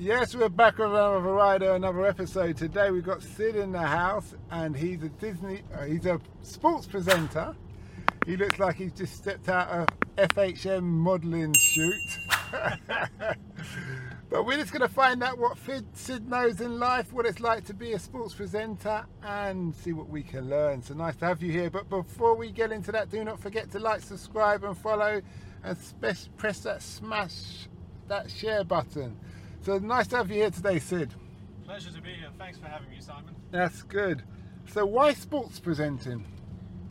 Yes, we're back with another rider, another episode. Today we've got Sid in the house, and he's a Disney, uh, he's a sports presenter. He looks like he's just stepped out of FHM modelling shoot. but we're just going to find out what Sid knows in life, what it's like to be a sports presenter, and see what we can learn. So nice to have you here. But before we get into that, do not forget to like, subscribe, and follow, and press that smash that share button. So nice to have you here today, Sid. Pleasure to be here. Thanks for having me, Simon. That's good. So why sports presenting?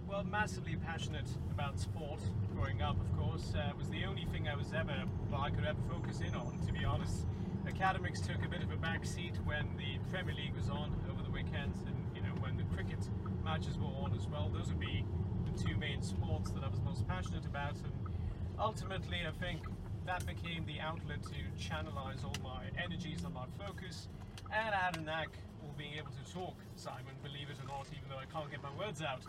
Well, massively passionate about sport growing up, of course. Uh, it was the only thing I was ever, well, I could ever focus in on, to be honest. Academics took a bit of a back seat when the Premier League was on over the weekends and, you know, when the cricket matches were on as well. Those would be the two main sports that I was most passionate about. And ultimately, I think that became the outlet to channelize all my energies and my focus. And I had a knack of being able to talk, Simon, believe it or not, even though I can't get my words out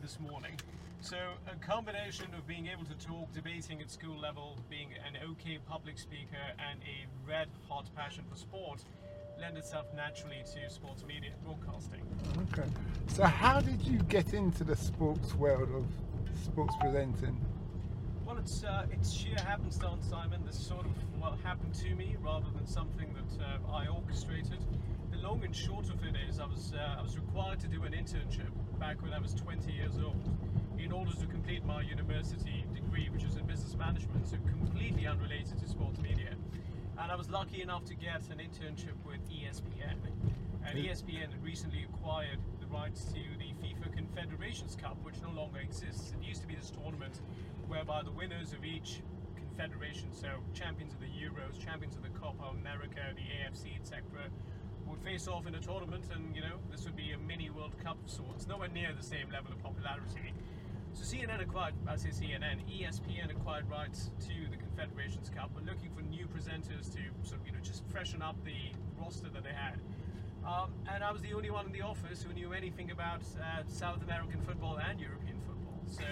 this morning. So a combination of being able to talk, debating at school level, being an okay public speaker, and a red hot passion for sport lend itself naturally to sports media broadcasting. Okay. So how did you get into the sports world of sports presenting? It's uh, it's sheer happenstance, Simon. This sort of well happened to me rather than something that uh, I orchestrated. The long and short of it is, I was uh, I was required to do an internship back when I was 20 years old in order to complete my university degree, which is in business management, so completely unrelated to sports media. And I was lucky enough to get an internship with ESPN. And ESPN had recently acquired the rights to the FIFA Confederations Cup, which no longer exists. It used to be this tournament whereby the winners of each confederation, so champions of the Euros, champions of the Copa America, the AFC, etc., would face off in a tournament, and you know this would be a mini World Cup of sorts, nowhere near the same level of popularity. So CNN acquired, I say CNN, ESPN acquired rights to the Confederations Cup, but looking for new presenters to sort of you know just freshen up the roster that they had. Um, and I was the only one in the office who knew anything about uh, South American football and European football. So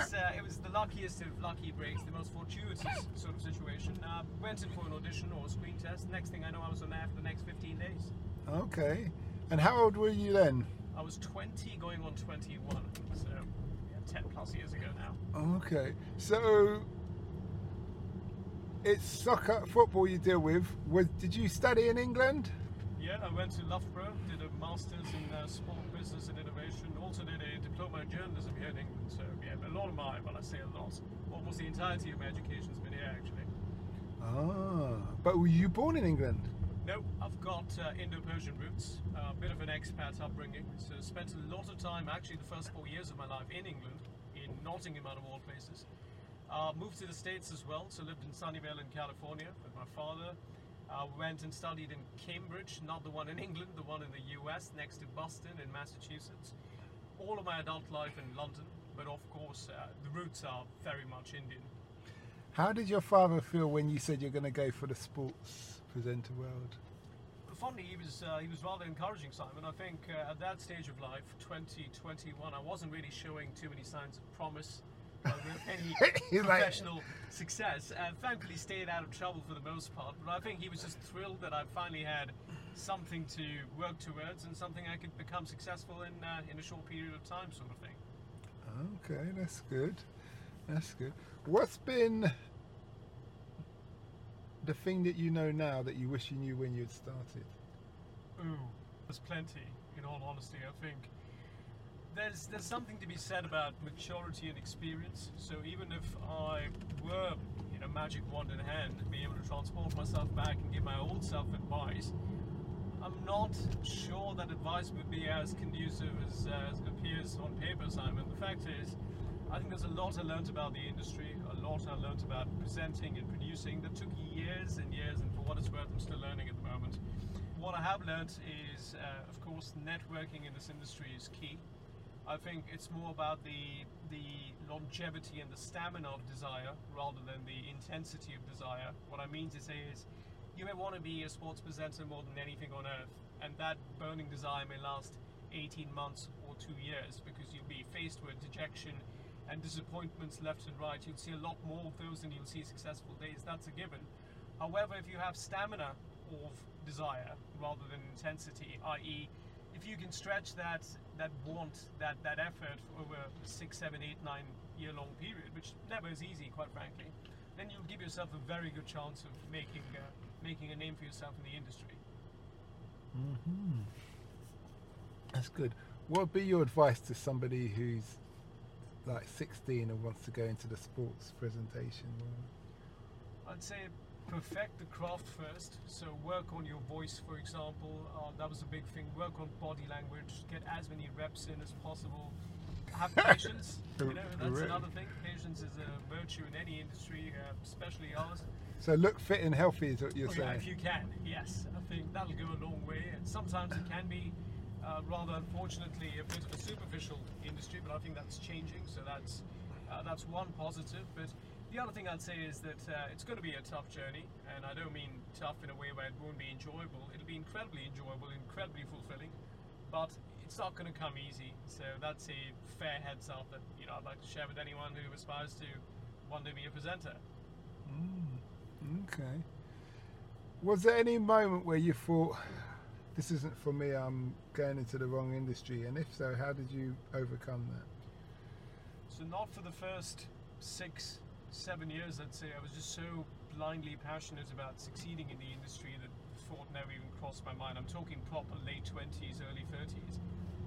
it's uh, it was the luckiest of lucky breaks, the most fortuitous sort of situation. Uh, went in for an audition or a screen test. Next thing I know, I was on air for the next 15 days. Okay. And how old were you then? I was 20, going on 21. So yeah, 10 plus years ago now. Okay. So it's soccer, football you deal with. Was did you study in England? Yeah, I went to Loughborough, did a master's in uh, sport business and innovation. Also did a diploma in journalism here in England. So yeah, a lot of my, well, I say a lot, almost the entirety of my education's been here actually. Ah, but were you born in England? No, I've got uh, Indo-Persian roots, a uh, bit of an expat upbringing. So spent a lot of time, actually the first four years of my life in England, in Nottingham out of all places. Uh, moved to the States as well, so lived in Sunnyvale in California with my father. Uh, went and studied in Cambridge, not the one in England, the one in the US, next to Boston in Massachusetts. All of my adult life in London, but of course uh, the roots are very much Indian. How did your father feel when you said you're going to go for the sports presenter world? Fondly, he was uh, he was rather encouraging, Simon. I think uh, at that stage of life, 2021, 20, I wasn't really showing too many signs of promise. Uh, with any professional like... success, and thankfully stayed out of trouble for the most part. But I think he was just thrilled that I finally had something to work towards and something I could become successful in uh, in a short period of time, sort of thing. Okay, that's good. That's good. What's been the thing that you know now that you wish you knew when you'd started? Ooh, there's plenty. In all honesty, I think there's there's something to be said about maturity and experience. So even if I were, you know, magic wand in hand, be able to transport myself back and give my old self advice, I'm not sure that advice would be as conducive as, uh, as it appears on paper, Simon. The fact is, I think there's a lot I learned about the industry, a lot I learned about presenting and producing that took years and years, and for what it's worth, I'm still learning at the moment. What I have learned is, uh, of course, networking in this industry is key. I think it's more about the the longevity and the stamina of desire rather than the intensity of desire. What I mean to say is, you may want to be a sports presenter more than anything on earth, and that burning desire may last 18 months or two years because you'll be faced with dejection and disappointments left and right. You'll see a lot more of those than you'll see successful days. That's a given. However, if you have stamina of desire rather than intensity, i.e., if you can stretch that that want, that that effort over a six, seven, eight, nine year long period, which never is easy, quite frankly, then you'll give yourself a very good chance of making uh, making a name for yourself in the industry. hmm That's good. What would be your advice to somebody who's like 16 and wants to go into the sports presentation? I'd say perfect the craft first. So work on your voice, for example. Uh, that was a big thing. Work on body language. Get as many reps in as possible. Have patience. you know, that's another thing. Patience is a virtue in any industry, uh, especially ours. So look fit and healthy is what you're Oh, yeah, saying. if you can, yes. I think that'll go a long way. And sometimes it can be, uh, rather unfortunately, a bit of a superficial industry, but I think that's changing. So that's uh, that's one positive. But the other thing I'd say is that uh, it's going to be a tough journey, and I don't mean tough in a way where it won't be enjoyable. It'll be incredibly enjoyable, incredibly fulfilling, but it's not going to come easy. So that's a fair heads up that you know I'd like to share with anyone who aspires to one day be a presenter. Mm, okay. Was there any moment where you thought, this isn't for me, I'm going into the wrong industry? And if so, how did you overcome that? So not for the first six, seven years, I'd say. I was just so blindly passionate about succeeding in the industry that thought never even crossed my mind. I'm talking proper late 20s, early 30s.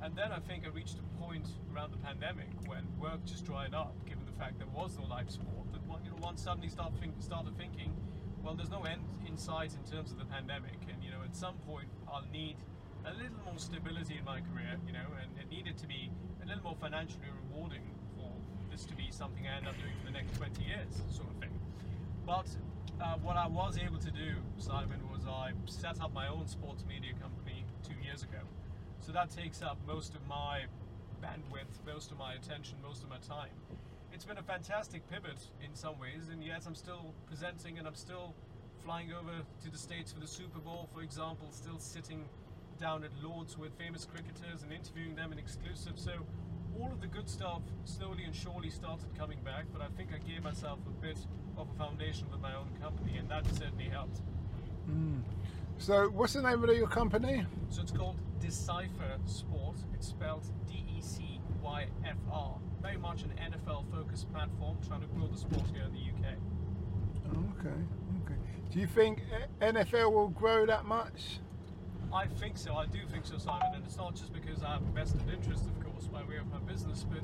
And then I think I reached a point around the pandemic when work just dried up, given the fact there was no live sport. That one, you know, one suddenly start think, started thinking, well, there's no end in sight in terms of the pandemic, and you know, at some point I'll need a little more stability in my career, you know, and it needed to be a little more financially rewarding this to be something I end up doing for the next 20 years, sort of thing. But uh, what I was able to do, Simon, was I set up my own sports media company two years ago. So that takes up most of my bandwidth, most of my attention, most of my time. It's been a fantastic pivot in some ways, and yet I'm still presenting and I'm still flying over to the States for the Super Bowl, for example, still sitting down at Lords with famous cricketers and interviewing them in exclusive. So all of the good stuff slowly and surely started coming back, but I think I gave myself a bit of a foundation with my own company, and that certainly helped. Mm. So, what's the name of your company? So it's called Decyfr Sport. It's spelled D E C Y F R. Very much an NFL focused platform trying to grow the sport here in the UK. Okay, okay. Do you think NFL will grow that much? I think so. I do think so, Simon. And it's not just because I have a vested interest, of course, by way of my business, but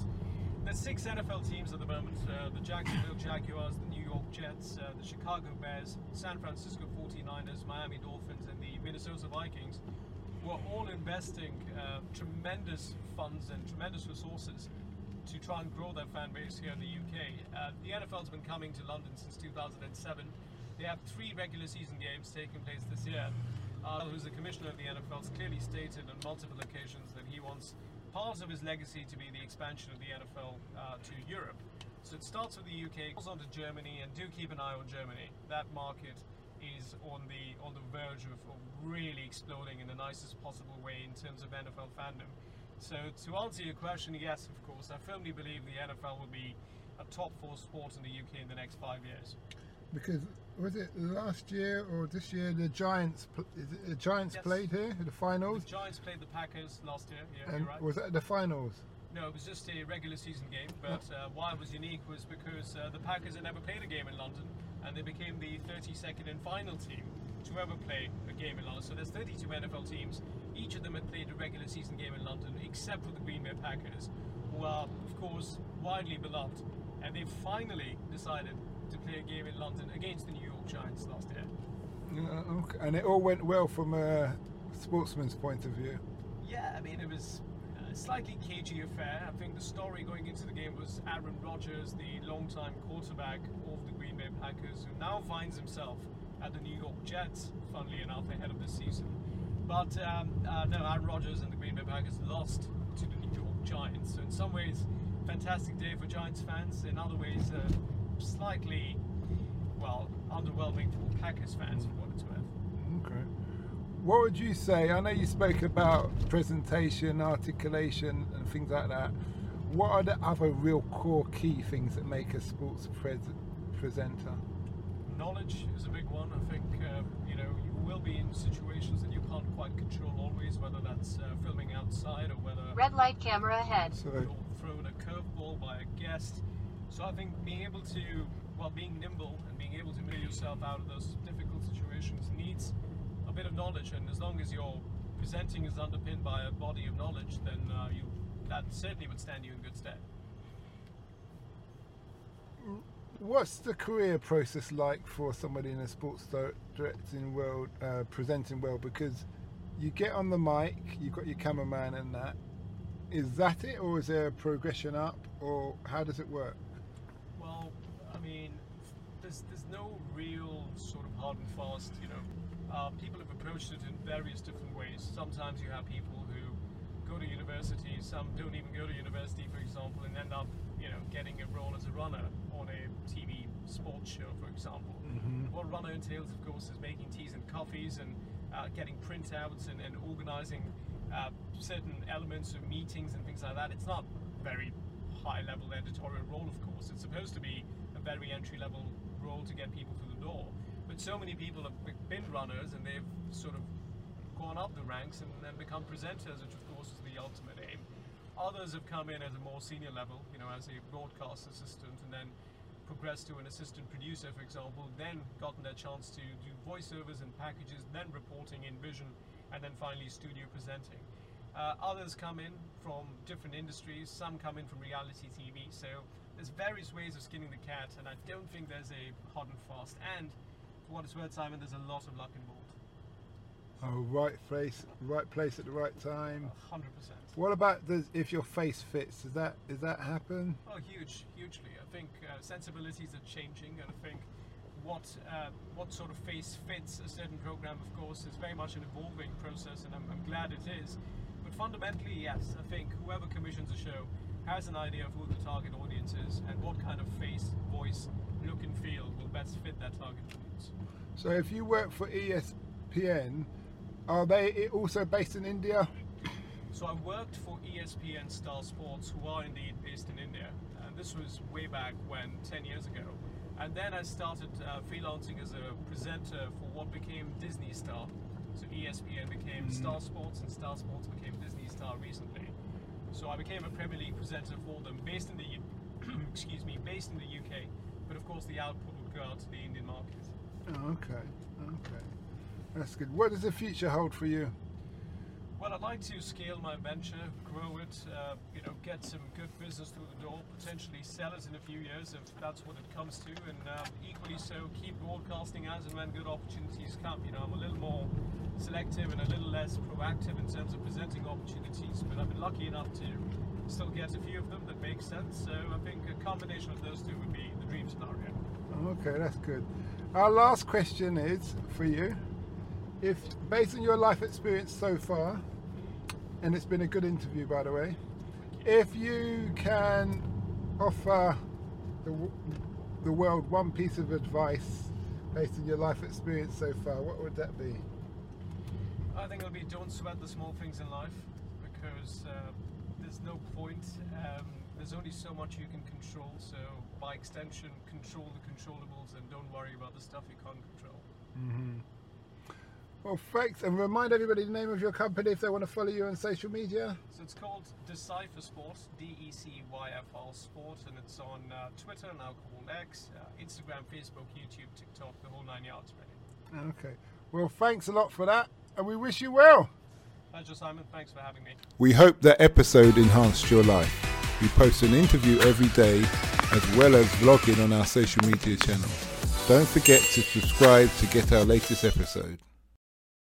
there's six NFL teams at the moment: uh, the Jacksonville Jaguars, the New York Jets, uh, the Chicago Bears, San Francisco 49ers, Miami Dolphins, and the Minnesota Vikings. We're all investing uh, tremendous funds and tremendous resources to try and grow their fan base here in the UK. Uh, the NFL's been coming to London since 2007. They have three regular season games taking place this year. Uh, who's the commissioner of the NFL, has clearly stated on multiple occasions that he wants part of his legacy to be the expansion of the NFL uh, to Europe. So it starts with the UK, goes on to Germany, and do keep an eye on Germany. That market is on the on the verge of, of really exploding in the nicest possible way in terms of NFL fandom. So to answer your question, yes, of course, I firmly believe the NFL will be a top four sport in the UK in the next five years. Because was it last year or this year the Giants? pl- is it The Giants Yes. played here the finals? The Giants played the Packers last year. Yeah, and you're right. was that the finals? No, it was just a regular season game. But uh, why it was unique was because uh, the Packers had never played a game in London, and they became the 32nd and final team to ever play a game in London. So there's 32 NFL teams. Each of them had played a regular season game in London, except for the Green Bay Packers, who are, of course, widely beloved. And they finally decided to play a game in London against the New York Giants last year. Yeah, okay. And it all went well from a sportsman's point of view. Yeah, I mean, it was a slightly cagey affair. I think the story going into the game was Aaron Rodgers, the longtime quarterback of the Green Bay Packers, who now finds himself at the New York Jets, funnily enough, ahead of the season. But um, uh, no, Aaron Rodgers and the Green Bay Packers lost to the New York Giants. So in some ways, fantastic day for Giants fans. In other ways, uh, slightly, well, underwhelming for Packers fans, for what it's worth. Okay. What would you say? I know you spoke about presentation, articulation, and things like that. What are the other real core key things that make a sports pres- presenter? knowledge is a big one. I think uh, you know you will be in situations that you can't quite control always, whether that's uh, filming outside or whether Red light camera ahead. So, you're thrown a curveball by a guest. So I think being able to, well, being nimble and being able to move yourself out of those difficult situations needs a bit of knowledge. And as long as your presenting is underpinned by a body of knowledge, then uh, you that certainly would stand you in good stead. what's the career process like for somebody in a sports directing world, uh, presenting world? Because you get on the mic, you've got your cameraman and that. Is that it, or is there a progression up, or how does it work? Well, I mean, there's there's no real sort of hard and fast. You know, uh, people have approached it in various different ways. Sometimes you have people who go to university, some don't even go to university, for example, and end up, you know, getting a role as a runner on a TV sports show, for example. Mm-hmm. What runner entails, of course, is making teas and coffees and uh, getting printouts and, and organizing uh, certain elements of meetings and things like that. It's not very high level editorial role, of course. It's supposed to be a very entry level role to get people through the door. But so many people have been runners and they've sort of gone up the ranks and then become presenters, which of course is the ultimate aim. Others have come in at a more senior level, you know, as a broadcast assistant and then progressed to an assistant producer, for example, then gotten their chance to do voiceovers and packages, then reporting in vision, and then finally studio presenting. Uh, others come in from different industries, some come in from reality TV, so there's various ways of skinning the cat, and I don't think there's a hard and fast. And for what it's worth, Simon, there's a lot of luck involved. Oh, right place, right place at the right time. 100%. What about the, if your face fits? Does that does that happen? Oh, huge, hugely. I think uh, sensibilities are changing, and I think what uh, what sort of face fits a certain program, of course, is very much an evolving process, and I'm, I'm glad it is. But fundamentally, yes, I think whoever commissions a show has an idea of who the target audience is and what kind of face, voice, look, and feel will best fit that target audience. So if you work for ESPN, are they also based in India? So I worked for ESPN Star Sports, who are indeed based in India, and this was way back when, 10 years ago. And then I started uh, freelancing as a presenter for what became Disney Star. So ESPN became Star Sports, and Star Sports became Disney Star recently. So I became a Premier League presenter for them, based in the excuse me, based in the UK. But of course, the output would go out to the Indian market. Oh, okay, okay, that's good. What does the future hold for you? Well, I'd like to scale my venture, grow it, uh, you know, get some good business through the door, potentially sell it in a few years if that's what it comes to, and um, equally so keep broadcasting as and when good opportunities come. You know, I'm a little more selective and a little less proactive in terms of presenting opportunities, but I've been lucky enough to still get a few of them that make sense. So I think a combination of those two would be the dream scenario. Okay, that's good. Our last question is for you. If, based on your life experience so far, and it's been a good interview, by the way, if you can offer the, the world one piece of advice based on your life experience so far, what would that be? I think it'll be don't sweat the small things in life because uh, there's no point. Um, there's only so much you can control. So by extension, control the controllables and don't worry about the stuff you can't control. Mm-hmm. Well, thanks, and remind everybody the name of your company if they want to follow you on social media. So it's called Decyfr Sport, D-E-C-Y-F-R Sport, and it's on uh, Twitter, now called X, uh, Instagram, Facebook, YouTube, TikTok, the whole nine yards, really. Okay. Well, thanks a lot for that, and we wish you well. Pleasure, Simon. Thanks for having me. We hope that episode enhanced your life. We post an interview every day as well as vlogging on our social media channels. Don't forget to subscribe to get our latest episode.